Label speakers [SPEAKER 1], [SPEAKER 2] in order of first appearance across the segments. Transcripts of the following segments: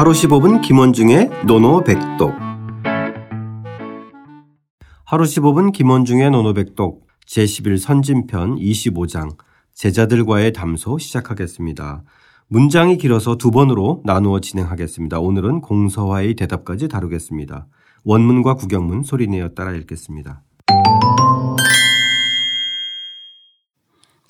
[SPEAKER 1] 하루 15분 김원중의 노노백독 하루 15분 김원중의 노노백독 제11 선진편 25장 제자들과의 담소 시작하겠습니다. 문장이 길어서 두 번으로 나누어 진행하겠습니다. 오늘은 공서와의 대답까지 다루겠습니다. 원문과 구경문 소리내어 따라 읽겠습니다.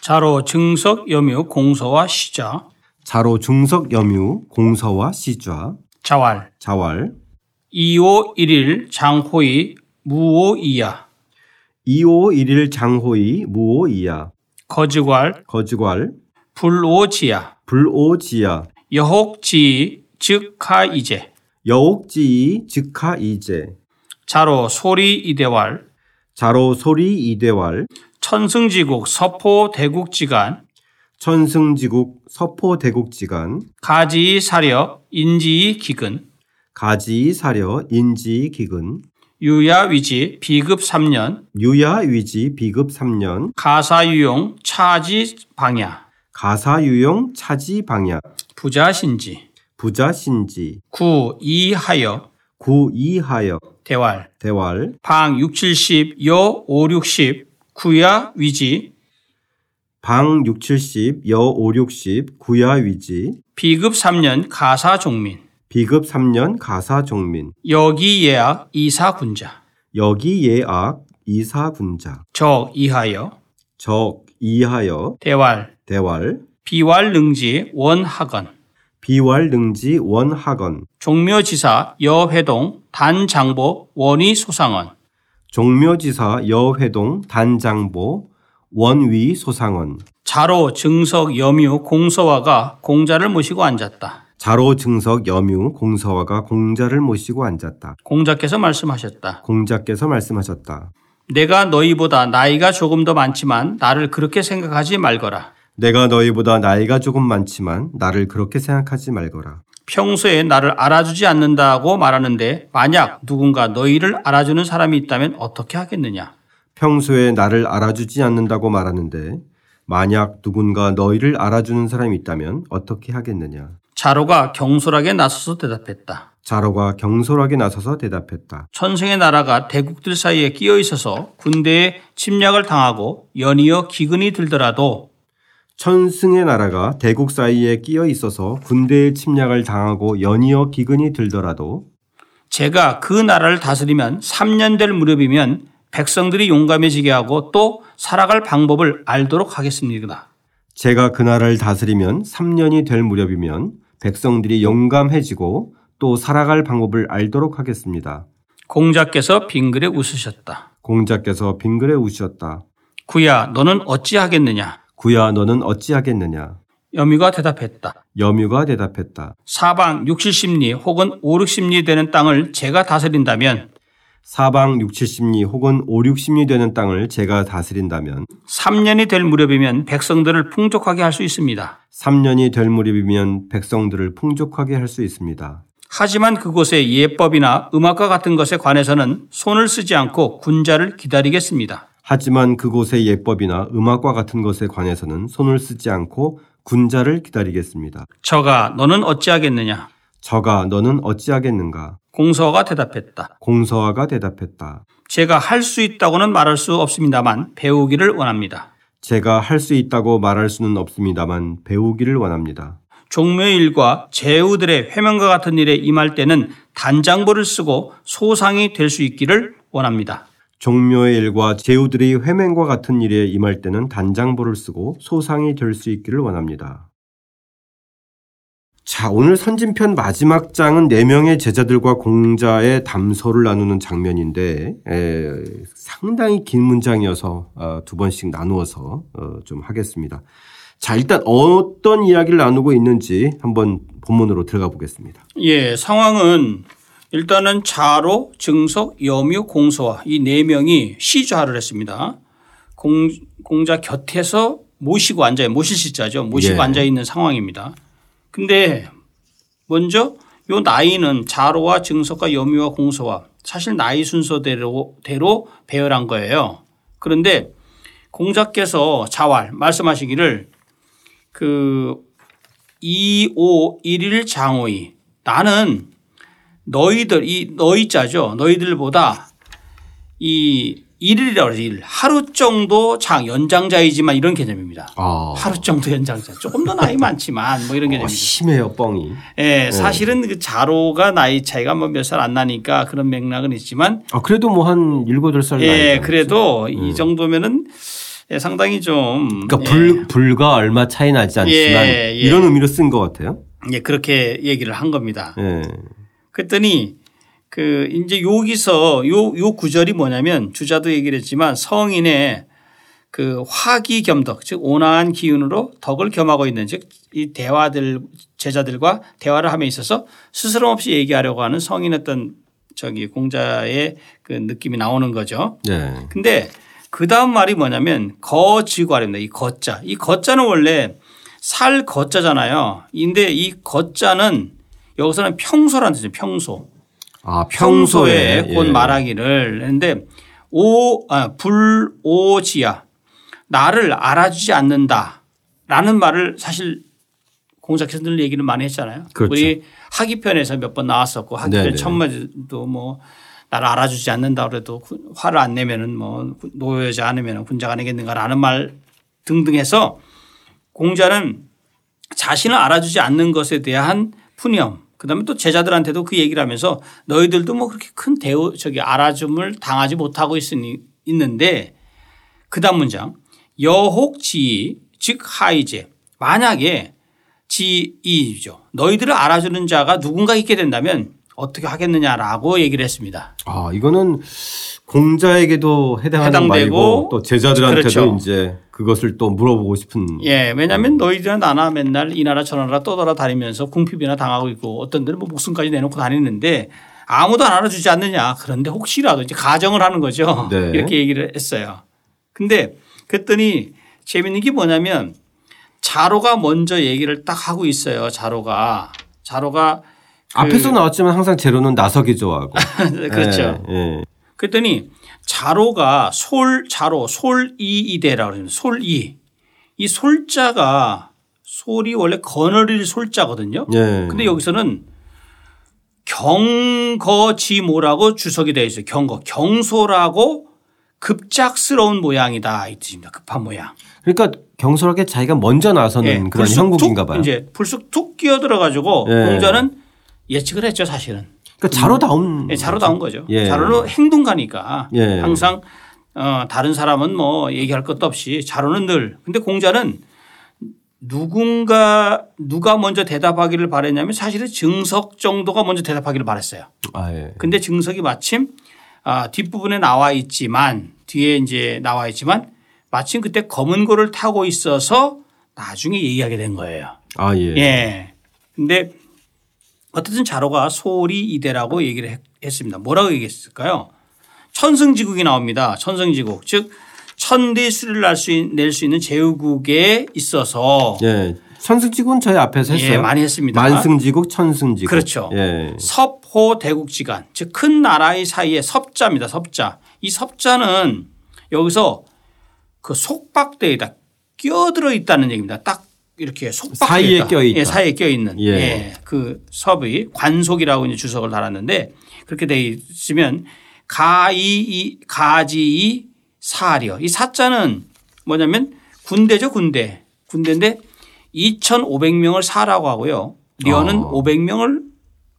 [SPEAKER 2] 자로 증석 염유 공서와 시자
[SPEAKER 1] 자로 중석 염유 공서와 시좌
[SPEAKER 2] 자왈.
[SPEAKER 1] 자왈.
[SPEAKER 2] 2호 1일 장호이 무오이야
[SPEAKER 1] 2호 1일 장호이 무오이야
[SPEAKER 2] 거즈괄.
[SPEAKER 1] 거즈괄.
[SPEAKER 2] 불오지야
[SPEAKER 1] 불오지야
[SPEAKER 2] 여혹지 즉하이제.
[SPEAKER 1] 여옥지이 즉하이제.
[SPEAKER 2] 자로 소리 이대왈.
[SPEAKER 1] 자로 소리 이대왈.
[SPEAKER 2] 천승지국 서포 대국지간
[SPEAKER 1] 천승지국 서포대국지간
[SPEAKER 2] 가지 사려 인지 기근
[SPEAKER 1] 가지 사려 인지 기근
[SPEAKER 2] 유야위지 비급 3년
[SPEAKER 1] 유야위지 비급 3년
[SPEAKER 2] 가사유용 차지 방야
[SPEAKER 1] 가사유용 차지 방야
[SPEAKER 2] 부자신지
[SPEAKER 1] 부자신지
[SPEAKER 2] 구 이하여
[SPEAKER 1] 구이하여
[SPEAKER 2] 대왈
[SPEAKER 1] 대왈
[SPEAKER 2] 방 6, 70, 여 5, 60, 구야 위지,
[SPEAKER 1] 방 6, 70, 여 5, 60, 구야 위지.
[SPEAKER 2] 비급 3년 가사 종민,
[SPEAKER 1] 비급 3년 가사 종민.
[SPEAKER 2] 여기 예약 이사 군자,
[SPEAKER 1] 여기 예악 이사 군자.
[SPEAKER 2] 적 이하여.
[SPEAKER 1] 적 이하여.
[SPEAKER 2] 대왈
[SPEAKER 1] 대왈
[SPEAKER 2] 비왈 능지 원학원,
[SPEAKER 1] 비왈 능지 원학원
[SPEAKER 2] 종묘지사 여회동 단장보 원위 소상원,
[SPEAKER 1] 종묘지사 여회동 단장보 원위 소상원
[SPEAKER 2] 자로 증석 염유 공서화가 공자를 모시고 앉았다.
[SPEAKER 1] 자로 증석 염유 공서화가 공자를 모시고 앉았다.
[SPEAKER 2] 공자께서 말씀하셨다.
[SPEAKER 1] 공자께서 말씀하셨다.
[SPEAKER 2] 내가 너희보다 나이가 조금 더 많지만 나를 그렇게 생각하지 말거라.
[SPEAKER 1] 내가 너희보다 나이가 조금 많지만 나를 그렇게 생각하지 말거라.
[SPEAKER 2] 평소에 나를 알아주지 않는다고 말하는데 만약 누군가 너희를 알아주는 사람이 있다면 어떻게 하겠느냐?
[SPEAKER 1] 평소에 나를 알아주지 않는다고 말하는데 만약 누군가 너희를 알아주는 사람이 있다면 어떻게 하겠느냐.
[SPEAKER 2] 자로가 경솔하게 나서서 대답했다.
[SPEAKER 1] 자로가 경솔하게 나서서 대답했다.
[SPEAKER 2] 천생의 나라가 대국들 사이에 끼어 있어서 군대에 침략을 당하고 연이어 기근이 들더라도
[SPEAKER 1] 천승의 나라가 대국 사이에 끼어 있어서 군대의 침략을 당하고 연이어 기근이 들더라도
[SPEAKER 2] 제가 그 나라를 다스리면 3년 될 무렵이면 백성들이 용감해지게 하고 또 살아갈 방법을 알도록 하겠습니다.
[SPEAKER 1] 제가 그 나라를 다스리면 3년이 될 무렵이면 백성들이 용감해지고 또 살아갈 방법을 알도록 하겠습니다.
[SPEAKER 2] 공자께서 빙글에 웃으셨다.
[SPEAKER 1] 공자께서 빙글에 우셨다.
[SPEAKER 2] 구야 너는 어찌하겠느냐?
[SPEAKER 1] 구야 너는 어찌하겠느냐.
[SPEAKER 2] 여미가 대답했다.
[SPEAKER 1] 염유가 대답했다.
[SPEAKER 2] 사방 6, 70리 혹은 5, 60리 되는 땅을 제가 다스린다면
[SPEAKER 1] 사방 6, 70리 혹은 5, 60리 되는 땅을 제가 다스린다면
[SPEAKER 2] 3년이 될 무렵이면 백성들을 풍족하게 할 수 있습니다.
[SPEAKER 1] 3년이 될 무렵이면 백성들을 풍족하게 할 수 있습니다.
[SPEAKER 2] 하지만 그곳의 예법이나 음악과 같은 것에 관해서는 손을 쓰지 않고 군자를 기다리겠습니다.
[SPEAKER 1] 하지만 그곳의 예법이나 음악과 같은 것에 관해서는 손을 쓰지 않고 군자를 기다리겠습니다.
[SPEAKER 2] 저가 너는 어찌하겠느냐?
[SPEAKER 1] 저가 너는 어찌하겠는가?
[SPEAKER 2] 공서가 대답했다.
[SPEAKER 1] 공서화가 대답했다.
[SPEAKER 2] 제가 할 수 있다고는 말할 수 없습니다만 배우기를 원합니다.
[SPEAKER 1] 제가 할 수 있다고 말할 수는 없습니다만 배우기를 원합니다.
[SPEAKER 2] 종묘 일과 제후들의 회명과 같은 일에 임할 때는 단장보를 쓰고 소상이 될 수 있기를 원합니다.
[SPEAKER 1] 종묘의 일과 제후들이 회맹과 같은 일에 임할 때는 단장보를 쓰고 소상이 될 수 있기를 원합니다. 자, 오늘 선진편 마지막 장은 네 명의 제자들과 공자의 담소를 나누는 장면인데 에, 상당히 긴 문장이어서 어, 두 번씩 나누어서 어, 좀 하겠습니다. 자, 일단 어떤 이야기를 나누고 있는지 한번 본문으로 들어가 보겠습니다.
[SPEAKER 2] 예, 상황은 일단은 자로, 증석, 여묘, 공소와 이 네 명이 시좌를 했습니다. 공, 공자 곁에서 모시고 앉아요. 모실 시자죠. 모시고
[SPEAKER 1] 예.
[SPEAKER 2] 앉아 있는 상황입니다. 근데 먼저 요 나이는 자로와 증석과 여묘와 공소와 사실 나이 순서대로 대로 배열한 거예요. 그런데 공자께서 자왈 말씀하시기를 그 2, 5, 1일 장호이 나는 너희들 이 너희 자죠. 너희들보다 이 일일이라고 그래서 일. 하루 정도 장 연장자이지만 이런 개념입니다.
[SPEAKER 1] 아.
[SPEAKER 2] 하루 정도 연장자. 조금 더 나이 많지만 뭐 이런
[SPEAKER 1] 어,
[SPEAKER 2] 개념입니다.
[SPEAKER 1] 심해요, 뻥이.
[SPEAKER 2] 예, 사실은 그 자로가 나이 차이가 뭐 몇 살 안 나니까 그런 맥락은 있지만
[SPEAKER 1] 아, 그래도 뭐한 일곱 여덟 살 나이.
[SPEAKER 2] 예, 그래도 이 정도면은 예, 상당히 좀
[SPEAKER 1] 음. 그러니까
[SPEAKER 2] 예,
[SPEAKER 1] 불, 불과 얼마 차이 나지 않지만
[SPEAKER 2] 예, 예.
[SPEAKER 1] 이런 의미로 쓴 것 같아요.
[SPEAKER 2] 예, 그렇게 얘기를 한 겁니다.
[SPEAKER 1] 예.
[SPEAKER 2] 그랬더니 그 이제 여기서 요, 요 구절이 뭐냐면 주자도 얘기를 했지만 성인의 그 화기 겸덕 즉 온화한 기운으로 덕을 겸하고 있는 즉 이 대화들 제자들과 대화를 함에 있어서 스스럼 없이 얘기하려고 하는 성인 어떤 저기 공자의 그 느낌이 나오는 거죠.
[SPEAKER 1] 네.
[SPEAKER 2] 근데 그 다음 말이 뭐냐면 거지과입니다. 이 거자. 이 거자는 원래 살 거자잖아요. 근데 이 거자는 여기서는 평소라는 뜻이에요. 평소.
[SPEAKER 1] 아,
[SPEAKER 2] 평소에
[SPEAKER 1] 평소에.
[SPEAKER 2] 곧
[SPEAKER 1] 예.
[SPEAKER 2] 말하기를 했는데 오, 아, 불오지야. 나를 알아주지 않는다. 라는 말을 사실 공자께서 늘 얘기를 많이 했잖아요.
[SPEAKER 1] 그렇죠.
[SPEAKER 2] 우리 학기편에서 몇 번 나왔었고 학기편
[SPEAKER 1] 네네.
[SPEAKER 2] 첫 마디도 뭐 나를 알아주지 않는다 그래도 군- 화를 안 내면은 뭐 노여지 않으면 군자가 내겠는가라는 말 등등 해서 공자는 자신을 알아주지 않는 것에 대한 푸념 그다음에 또 제자들한테도 그 얘기를 하면서 너희들도 뭐 그렇게 큰 대우 저기 알아줌을 당하지 못하고 있으니 있는데 그다음 문장. 여혹지 즉 하이제. 만약에 지이죠. 너희들을 알아주는 자가 누군가 있게 된다면 어떻게 하겠느냐라고 얘기를 했습니다.
[SPEAKER 1] 아, 이거는 공자에게도 해당하는
[SPEAKER 2] 해당되고
[SPEAKER 1] 말이고 또 제자들한테도
[SPEAKER 2] 그렇죠.
[SPEAKER 1] 이제 그것을 또 물어보고 싶은
[SPEAKER 2] 예, 왜냐하면 너희들은 나나 맨날 이 나라 저 나라 떠돌아 다니면서 궁핍이나 당하고 있고 어떤 데는 뭐 목숨까지 내놓고 다니는데 아무도 안 알아주지 않느냐. 그런데 혹시라도 이제 가정을 하는 거죠.
[SPEAKER 1] 네.
[SPEAKER 2] 이렇게 얘기를 했어요. 근데 그랬더니 재밌는 게 뭐냐면 자로가 먼저 얘기를 딱 하고 있어요. 자로가. 자로가 그
[SPEAKER 1] 앞에서 나왔지만 항상 제로는 나서기 좋아하고.
[SPEAKER 2] 그렇죠.
[SPEAKER 1] 예, 예.
[SPEAKER 2] 그랬더니 자로가 솔 자로 솔이이대라고 그러는 솔이 이 솔자가 솔이 원래 거느릴 솔자거든요.
[SPEAKER 1] 예.
[SPEAKER 2] 근데 여기서는 경거지모라고 주석이 되어 있어요. 경거 경솔하고 급작스러운 모양이다 이 뜻입니다. 급한 모양.
[SPEAKER 1] 그러니까 경솔하게 자기가 먼저 나서는
[SPEAKER 2] 예,
[SPEAKER 1] 그런 형국인가
[SPEAKER 2] 툭
[SPEAKER 1] 봐요.
[SPEAKER 2] 이제 불쑥 툭 끼어들어 가지고
[SPEAKER 1] 예.
[SPEAKER 2] 공자는 예측을 했죠 사실은.
[SPEAKER 1] 그러니까 자로다운
[SPEAKER 2] 예, 자로다운 거죠.
[SPEAKER 1] 예.
[SPEAKER 2] 자로는 행동가니까
[SPEAKER 1] 예.
[SPEAKER 2] 항상 어, 다른 사람은 뭐 얘기할 것도 없이 자로는 늘. 근데 공자는 누군가 누가 먼저 대답하기를 바랬냐면 사실은 증석 정도가 먼저 대답하기를 바랬어요.
[SPEAKER 1] 아, 예.
[SPEAKER 2] 근데 증석이 마침 아, 뒷부분에 나와 있지만 뒤에 이제 나와 있지만 마침 그때 검은 고를 타고 있어서 나중에 얘기하게 된 거예요.
[SPEAKER 1] 아, 예.
[SPEAKER 2] 예. 근데 어쨌든 자로가 소리 이대라고 얘기를 했- 했습니다. 뭐라고 얘기했을까요? 천승지국이 나옵니다. 천승지국. 즉 천대 수를 낼수 있는 제후국에 있어서
[SPEAKER 1] 예. 천승지국은 저희 앞에서 했어요.
[SPEAKER 2] 예, 많이 했습니다.
[SPEAKER 1] 만승지국, 천승지국.
[SPEAKER 2] 그렇죠.
[SPEAKER 1] 예.
[SPEAKER 2] 섭호 대국지간 즉 큰 나라의 사이에 섭자입니다. 섭자. 이 섭자는 여기서 그 속박대에다 끼어들어 있다는 얘기입니다. 딱 이렇게 속박
[SPEAKER 1] 사이에 껴 있다.
[SPEAKER 2] 예, 사이에 껴 있는.
[SPEAKER 1] 예.
[SPEAKER 2] 예. 그 섭의 관속이라고 이제 주석을 달았는데 그렇게 돼 있으면 가이 가지이 사려 이 사자는 뭐냐면 군대죠 군대 군대인데 2,500명을 사라고 하고요. 려는
[SPEAKER 1] 아.
[SPEAKER 2] 500명을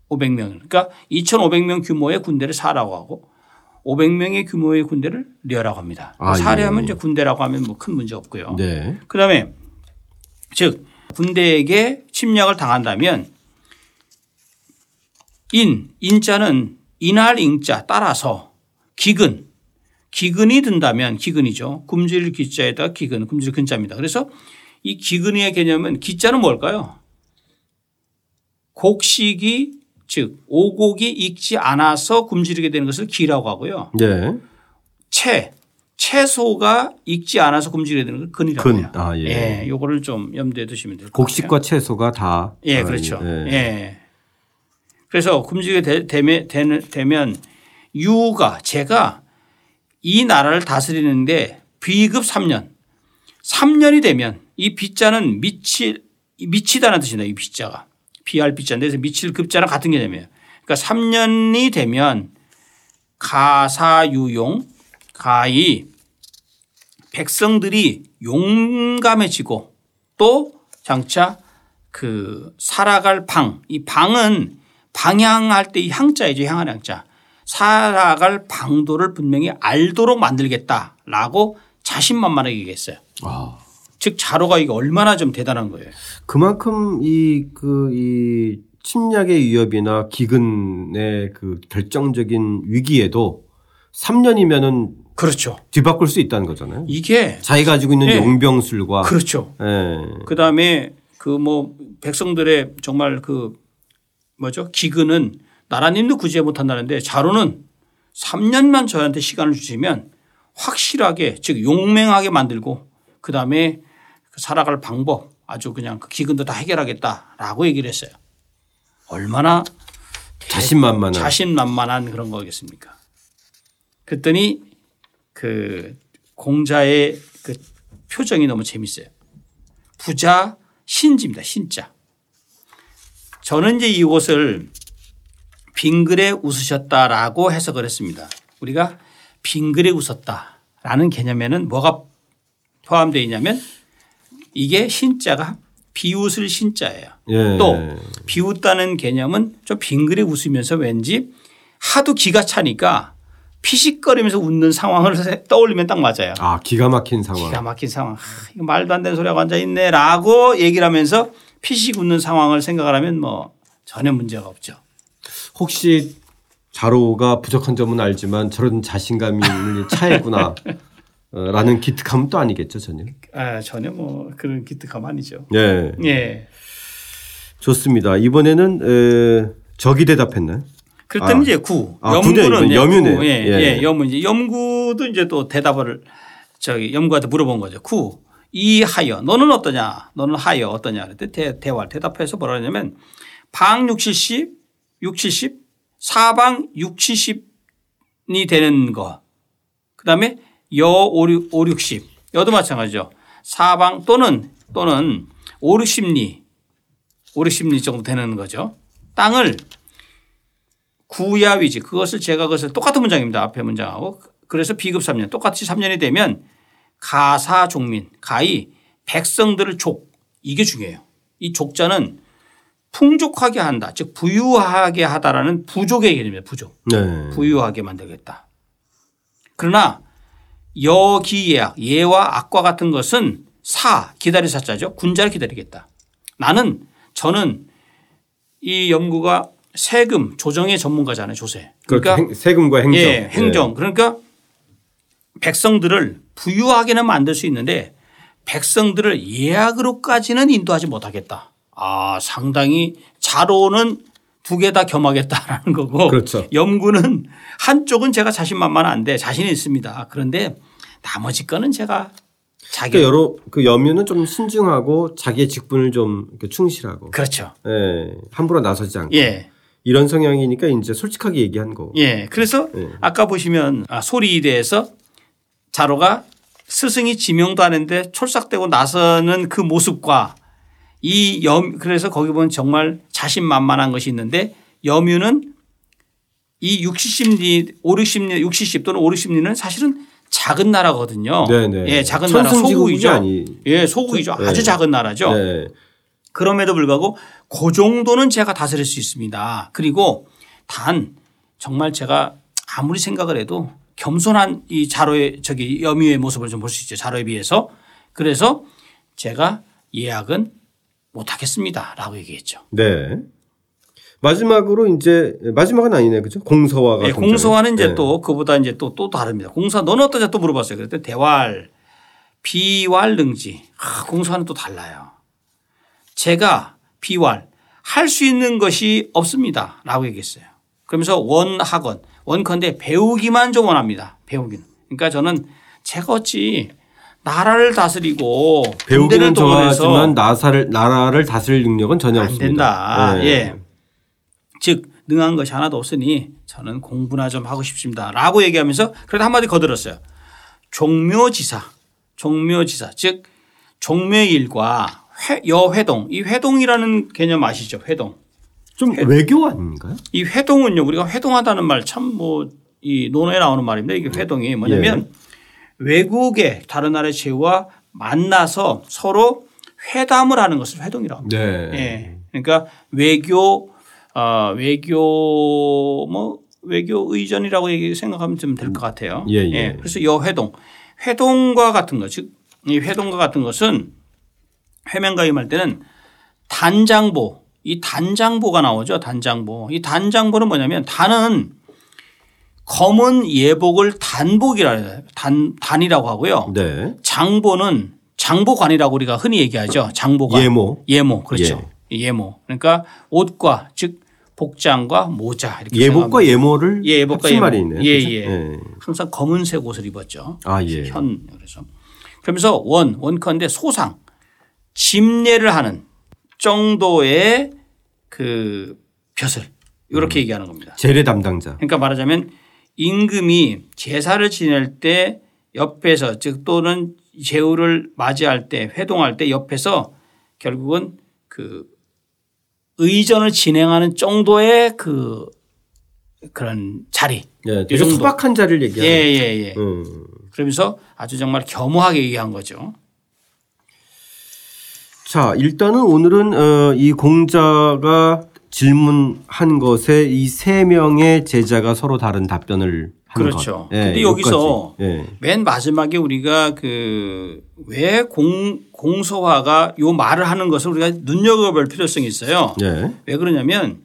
[SPEAKER 2] 500명 그러니까 2,500명 규모의 군대를 사라고 하고 500명의 규모의 군대를 려라고 합니다.
[SPEAKER 1] 아,
[SPEAKER 2] 사례하면
[SPEAKER 1] 예.
[SPEAKER 2] 이제 군대라고 하면 뭐 큰 문제 없고요.
[SPEAKER 1] 네.
[SPEAKER 2] 그다음에 즉 군대에게 침략을 당한다면 인 인자는 인할 인자 따라서 기근 기근이 든다면 기근이죠. 굶주릴 기자에다 기근 굶주릴 근자입니다. 그래서 이 기근의 개념은 기자는 뭘까요? 곡식이 즉 오곡이 익지 않아서 굶주리게 되는 것을 기라고 하고요.
[SPEAKER 1] 네.
[SPEAKER 2] 채 채소가 익지 않아서 굶주리게 되는 걸 근이라고
[SPEAKER 1] 근.
[SPEAKER 2] 해요.
[SPEAKER 1] 아, 예.
[SPEAKER 2] 예, 요거를 좀 염두에 두시면 될 것 같아요.
[SPEAKER 1] 곡식과 채소가 다.
[SPEAKER 2] 예,
[SPEAKER 1] 아,
[SPEAKER 2] 그렇죠.
[SPEAKER 1] 예.
[SPEAKER 2] 예. 그래서 되- 되면, 되면 유가 제가 이 나라를 다스리는데 비급 3년 3년이 되면 이 빗자는 미치 미치다는 뜻입니다. 이 빗자가 BRP자인데 그래서 미칠 급자랑 같은 개념이에요. 그러니까 3년이 되면 가사유용 가히 백성들이 용감해지고 또 장차 그 살아갈 방, 이 방은 방향할 때 이 향자이죠. 향할 향자. 살아갈 방도를 분명히 알도록 만들겠다라고 자신만만하게 얘기했어요.
[SPEAKER 1] 아.
[SPEAKER 2] 즉 자로가 이게 얼마나 좀 대단한 거예요.
[SPEAKER 1] 그만큼 이 그 이 침략의 위협이나 기근의 그 결정적인 위기에도 3년이면은
[SPEAKER 2] 그렇죠.
[SPEAKER 1] 뒤바꿀 수 있다는 거잖아요.
[SPEAKER 2] 이게
[SPEAKER 1] 자기 가지고 있는
[SPEAKER 2] 예.
[SPEAKER 1] 용병술과
[SPEAKER 2] 그렇죠.
[SPEAKER 1] 예.
[SPEAKER 2] 그 다음에 그 뭐 백성들의 정말 그 뭐죠 기근은 나라님도 구제 못한다는데 자로는 3년만 저한테 시간을 주시면 확실하게 즉 용맹하게 만들고 그 다음에 살아갈 방법 아주 그냥 그 기근도 다 해결하겠다라고 얘기를 했어요. 얼마나
[SPEAKER 1] 자신만만한
[SPEAKER 2] 자신만만한 그런 거겠습니까? 그랬더니 그 공자의 그 표정이 너무 재밌어요. 부자 신지입니다. 신자. 저는 이제 이곳을 빙글에 웃으셨다라고 해석을 했습니다. 우리가 빙글에 웃었다라는 개념에는 뭐가 포함되어 있냐면 이게 신자가 비웃을 신자예요.
[SPEAKER 1] 예.
[SPEAKER 2] 또 비웃다는 개념은 좀 빙글에 웃으면서 왠지 하도 기가 차니까 피식거리면서 웃는 상황을 떠올리면 딱 맞아요.
[SPEAKER 1] 아 기가 막힌 상황.
[SPEAKER 2] 기가 막힌 상황. 하, 이거 말도 안 되는 소리하고 앉아 있네 라고 얘기를 하면서 피식 웃는 상황을 생각을 하면 뭐 전혀 문제가 없죠.
[SPEAKER 1] 혹시 자로가 부족한 점은 알지만 저런 자신감이 차있구나. 어, 라는 기특함은 또 아니겠죠 전혀.
[SPEAKER 2] 아, 전혀 뭐 그런 기특함 아니죠.
[SPEAKER 1] 예.
[SPEAKER 2] 예.
[SPEAKER 1] 좋습니다. 이번에는 에, 적이 대답했나요?
[SPEAKER 2] 그랬더니
[SPEAKER 1] 아.
[SPEAKER 2] 이제 구.
[SPEAKER 1] 아,
[SPEAKER 2] 염구는
[SPEAKER 1] 염유네요.
[SPEAKER 2] 구. 예,
[SPEAKER 1] 예.
[SPEAKER 2] 예. 염구 이제 염구도 이제 또 대답을 저기 염구한테 물어본 거죠. 구. 이 하여 너는 어떠냐? 너는 하여 어떠냐? 그랬더니 대, 대화 대답해서 뭐라 그러냐면 방 6, 70, 6, 70, 사방 6, 70이 되는 거. 그다음에 여 5, 6, 5, 60. 여도 마찬가지죠. 사방 또는 또는 5, 60리 5, 60리 정도 되는 거죠. 땅을 구야위지 그것을 제가 그것을 똑같은 문장입니다. 앞에 문장하고 그래서 비급 3년 똑같이 3년이 되면 가사족민 가히 백성들을 족 이게 중요해요. 이 족자는 풍족하게 한다. 즉 부유하게 하다라는 부족의 개념입니다. 부족.
[SPEAKER 1] 네.
[SPEAKER 2] 부유하게 만들겠다. 그러나 여기예약 예와 악과 같은 것은 사 기다릴 사자죠. 군자를 기다리겠다. 나는 저는 이 연구가 세금 조정의 전문가잖아요. 조세.
[SPEAKER 1] 그러니까 행, 세금과 행정.
[SPEAKER 2] 예, 행정. 그러니까 백성들을 부유하게는 만들 수 있는데 백성들을 예약으로까지는 인도하지 못하겠다. 아, 상당히 자로는 두 개 다 겸하겠다라는 거고.
[SPEAKER 1] 그렇죠.
[SPEAKER 2] 염구는 한쪽은 제가 자신만만한데 자신이 있습니다. 그런데 나머지 거는 제가 자기
[SPEAKER 1] 그러니까 여러 그 염유는 좀 신중하고 자기의 직분을 좀 충실하고.
[SPEAKER 2] 그렇죠.
[SPEAKER 1] 예. 함부로 나서지 않고.
[SPEAKER 2] 예.
[SPEAKER 1] 이런 성향이니까 이제 솔직하게 얘기한 거.
[SPEAKER 2] 예. 그래서
[SPEAKER 1] 예.
[SPEAKER 2] 아까 보시면 아, 소리에 대해서 자로가 스승이 지명도 하는데 촐싹대고 나서는 그 모습과 이 염, 그래서 거기 보면 정말 자신만만한 것이 있는데 염유는 이 60리, 5, 60리, 60십 또는 5, 60리는 사실은 작은 나라거든요.
[SPEAKER 1] 네네.
[SPEAKER 2] 예, 작은 나라 소국이죠.
[SPEAKER 1] 아니.
[SPEAKER 2] 예, 소국이죠.
[SPEAKER 1] 네.
[SPEAKER 2] 아주 작은 나라죠.
[SPEAKER 1] 네.
[SPEAKER 2] 그럼에도 불구하고 그 정도는 제가 다스릴 수 있습니다. 그리고 단 정말 제가 아무리 생각을 해도 겸손한 이 자로의 저기 염유의 모습을 좀 볼 수 있죠. 자로에 비해서. 그래서 제가 예약은 못 하겠습니다. 라고 얘기했죠.
[SPEAKER 1] 네. 마지막으로 이제 마지막은 아니네. 그죠? 공서화가.
[SPEAKER 2] 예,
[SPEAKER 1] 동작해요.
[SPEAKER 2] 공서와는 이제
[SPEAKER 1] 네.
[SPEAKER 2] 또 그보다 이제 또, 또 다릅니다. 공사 너는 어떠냐 또 물어봤어요. 그랬더니 대활, 비활 능지. 아, 공서와는 또 달라요. 제가 비활 할 수 있는 것이 없습니다. 라고 얘기했어요. 그러면서 원학원, 원컨대 배우기만 좀 원합니다. 배우기는. 그러니까 저는 제가 어찌 나라를 다스리고
[SPEAKER 1] 배우기는 좋아하지만 나사를 나라를 다스릴 능력은 전혀
[SPEAKER 2] 안
[SPEAKER 1] 없습니다.
[SPEAKER 2] 된다.
[SPEAKER 1] 네.
[SPEAKER 2] 예. 즉 능한 것이 하나도 없으니 저는 공부나 좀 하고 싶습니다. 라고 얘기하면서 그래도 한마디 거들었어요. 종묘지사, 종묘지사 즉 종묘의 일과 회, 여회동 이 회동이라는 개념 아시죠? 회동.
[SPEAKER 1] 좀 외교 아닌가요?
[SPEAKER 2] 이 회동은요 우리가 회동하다는 말 참 뭐 이 논어에 나오는 말인데 이게 회동이 뭐냐면
[SPEAKER 1] 예.
[SPEAKER 2] 외국의 다른 나라의 제후와 만나서 서로 회담을 하는 것을 회동이라고 합니다.
[SPEAKER 1] 네.
[SPEAKER 2] 예. 그러니까 외교 어 외교 뭐 외교 의전이라고 생각하면 좀 될 것 같아요.
[SPEAKER 1] 예, 예.
[SPEAKER 2] 그래서 여회동 회동과 같은 것, 즉 이 회동과 같은 것은 해명가 임할 때는 단장보 이 단장보가 나오죠. 단장보. 이 단장보는 뭐냐면 단은 검은 예복을 단복이라 해요. 단 단이라고 하고요.
[SPEAKER 1] 네.
[SPEAKER 2] 장보는 장보관이라고 우리가 흔히 얘기하죠. 장보관.
[SPEAKER 1] 예모.
[SPEAKER 2] 예모. 그렇죠. 예 모. 그러니까 옷과 즉 복장과 모자 이렇게
[SPEAKER 1] 예복과 예모를
[SPEAKER 2] 예, 예복과
[SPEAKER 1] 합친
[SPEAKER 2] 예모.
[SPEAKER 1] 말이네요.
[SPEAKER 2] 예,
[SPEAKER 1] 그죠?
[SPEAKER 2] 예. 항상 검은색 옷을 입었죠.
[SPEAKER 1] 아, 예.
[SPEAKER 2] 현 그래서 그러면서 원 원컨대 소상 집례를 하는 정도의 그 벼슬 이렇게
[SPEAKER 1] 음.
[SPEAKER 2] 얘기하는 겁니다.
[SPEAKER 1] 재래 담당자.
[SPEAKER 2] 그러니까 말하자면 임금이 제사를 지낼 때 옆에서 즉 또는 제후를 맞이할 때 회동할 때 옆에서 결국은 그 의전을 진행하는 정도의 그 그런 자리.
[SPEAKER 1] 예,
[SPEAKER 2] 이
[SPEAKER 1] 되게. 소박한 자리를
[SPEAKER 2] 예,
[SPEAKER 1] 얘기하는.
[SPEAKER 2] 예, 예.
[SPEAKER 1] 음.
[SPEAKER 2] 그러면서 아주 정말 겸허하게 얘기한 거죠.
[SPEAKER 1] 자, 일단은 오늘은 어, 이 공자가 질문한 것에 이 세 명의 제자가 서로 다른 답변을 한
[SPEAKER 2] 그렇죠.
[SPEAKER 1] 것. 예,
[SPEAKER 2] 근데 여기서.
[SPEAKER 1] 예.
[SPEAKER 2] 맨 마지막에 우리가 그 왜 공, 공소화가 요 말을 하는 것을 우리가 눈여겨볼 필요성이 있어요.
[SPEAKER 1] 예.
[SPEAKER 2] 왜 그러냐면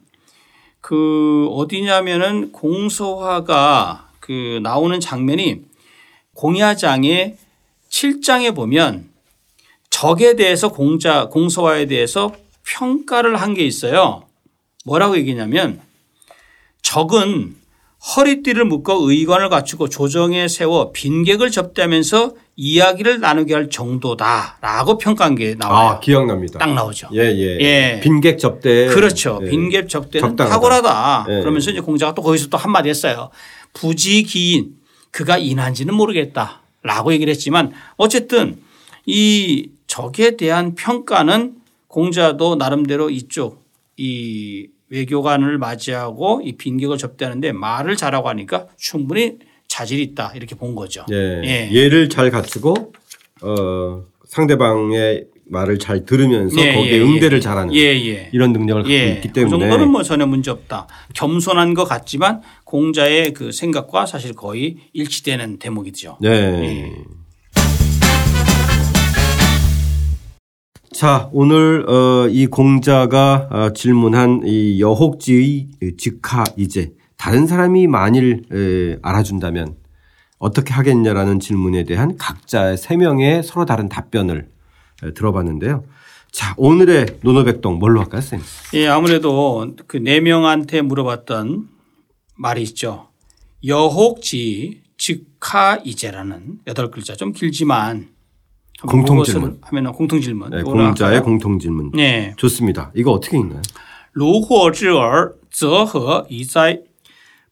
[SPEAKER 2] 그 어디냐면은 공소화가 그 나오는 장면이 공야장의 7장에 보면 적에 대해서 공자 공소화에 대해서 평가를 한 게 있어요. 뭐라고 얘기냐면 적은 허리띠를 묶어 의관을 갖추고 조정에 세워 빈객을 접대하면서 이야기를 나누게 할 정도다라고 평가한 게 나와요.
[SPEAKER 1] 아, 기억납니다.
[SPEAKER 2] 딱 나오죠.
[SPEAKER 1] 예, 예.
[SPEAKER 2] 예.
[SPEAKER 1] 빈객 접대.
[SPEAKER 2] 그렇죠.
[SPEAKER 1] 예.
[SPEAKER 2] 빈갭 적대는
[SPEAKER 1] 적당하다.
[SPEAKER 2] 탁월하다.
[SPEAKER 1] 예.
[SPEAKER 2] 그러면서 이제 공자가 또 거기서 또 한마디 했어요. 부지기인 그가 인한지는 모르겠다. 라고 얘기를 했지만 어쨌든 이 적에 대한 평가는 공자도 나름대로 이쪽 이 외교관을 맞이하고 이 빈격을 접대하는데 말을 잘하고 하니까 충분히 자질이 있다 이렇게 본 거죠.
[SPEAKER 1] 예.
[SPEAKER 2] 예.
[SPEAKER 1] 얘를 잘 갖추고 어, 상대방의 말을 잘 들으면서
[SPEAKER 2] 예,
[SPEAKER 1] 거기에
[SPEAKER 2] 예,
[SPEAKER 1] 응대를
[SPEAKER 2] 예.
[SPEAKER 1] 잘하는
[SPEAKER 2] 예, 예.
[SPEAKER 1] 이런 능력을 갖고
[SPEAKER 2] 예.
[SPEAKER 1] 있기
[SPEAKER 2] 그
[SPEAKER 1] 때문에
[SPEAKER 2] 정도는 뭐 전혀 문제 없다. 겸손한 것 같지만 공자의 그 생각과 사실 거의 일치되는 대목이죠.
[SPEAKER 1] 네. 자, 오늘 어, 이 공자가 어, 질문한 이 여혹지의 직하 이제 다른 사람이 만일 에, 알아준다면 어떻게 하겠냐라는 질문에 대한 각자의 세 명의 서로 다른 답변을 에, 들어봤는데요. 자, 오늘의 노노백동 뭘로 할까요, 쌤?
[SPEAKER 2] 예, 아무래도 그 네 명한테 물어봤던 말이 있죠. 여혹지 즉하이제라는 여덟 글자 좀 길지만
[SPEAKER 1] 공통 질문
[SPEAKER 2] 하면은 공통 질문.
[SPEAKER 1] 네, 공자의 공통 질문.
[SPEAKER 2] 네.
[SPEAKER 1] 좋습니다. 이거 어떻게 읽나요?
[SPEAKER 2] 로호지얼 저허 이자이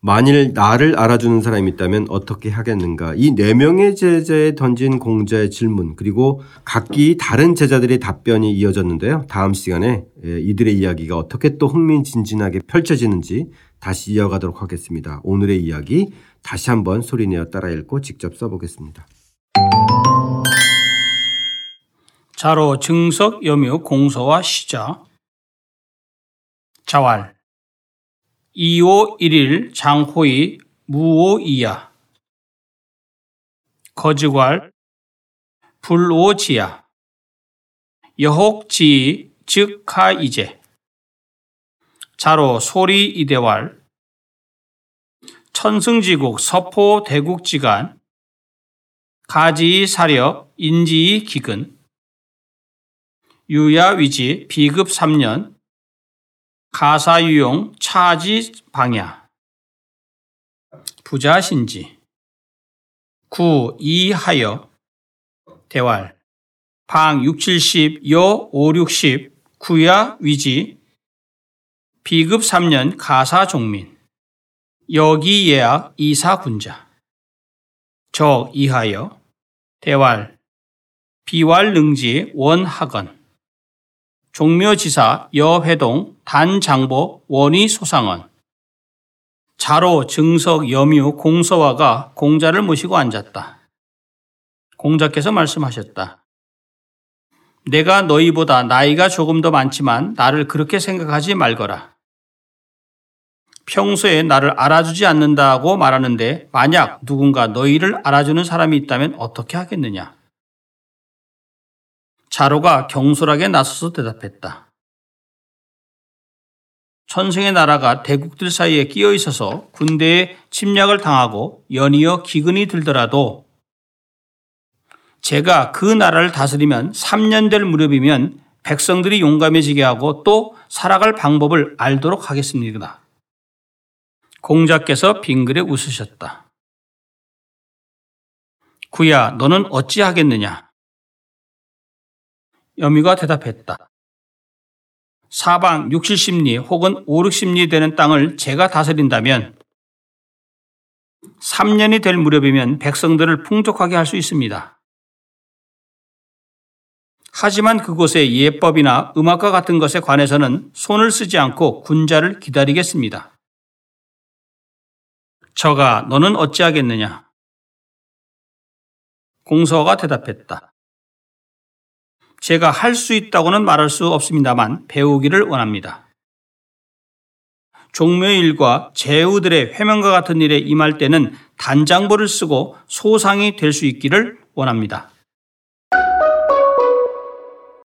[SPEAKER 1] 만일 나를 알아주는 사람이 있다면 어떻게 하겠는가? 이 네 명의 제자에 던진 공자의 질문 그리고 각기 다른 제자들의 답변이 이어졌는데요. 다음 시간에 예, 이들의 이야기가 어떻게 또 흥미진진하게 펼쳐지는지 다시 이어가도록 하겠습니다. 오늘의 이야기 다시 한번 소리내어 따라 읽고 직접 써보겠습니다.
[SPEAKER 2] 자로 증석 여묘 공소와 시자. 자왈 2호 1일 장호이 무오이야. 거즈괄. 불오지야. 여혹지 즉하이제. 자로 소리 이대왈 천승지국 서포 대국지간. 가지 사력 인지 기근 유야위지 비급 3년 가사유용 차지 방야 부자신지 구 이하여 대왈 방 6, 70, 여 5, 60, 구야 위지 비급 3년 가사 종민 여기 예약 이사 군자 적 이하여 대왈 비왈 능지 원학원 종묘지사, 여회동, 단장보, 원희 소상원, 자로, 증석, 염유, 공서화가 공자를 모시고 앉았다. 공자께서 말씀하셨다. 내가 너희보다 나이가 조금 더 많지만 나를 그렇게 생각하지 말거라. 평소에 나를 알아주지 않는다고 말하는데 만약 누군가 너희를 알아주는 사람이 있다면 어떻게 하겠느냐? 자로가 경솔하게 나서서 대답했다. 천생의 나라가 대국들 사이에 끼어 있어서 군대에 침략을 당하고 연이어 기근이 들더라도 제가 그 나라를 다스리면 3년 될 무렵이면 백성들이 용감해지게 하고 또 살아갈 방법을 알도록 하겠습니다. 공자께서 빙글에 웃으셨다. 구야, 너는 어찌 하겠느냐? 여미가 대답했다. 사방 6, 70리 혹은 5, 60리 되는 땅을 제가 다스린다면 3년이 될 무렵이면 백성들을 풍족하게 할 수 있습니다. 하지만 그곳의 예법이나 음악과 같은 것에 관해서는 손을 쓰지 않고 군자를 기다리겠습니다. 저가 너는 어찌하겠느냐? 공서가 대답했다. 제가 할 수 있다고는 말할 수 없습니다만 배우기를 원합니다. 종묘의 일과 제후들의 회명과 같은 일에 임할 때는 단장보를 쓰고 소상이 될 수 있기를 원합니다.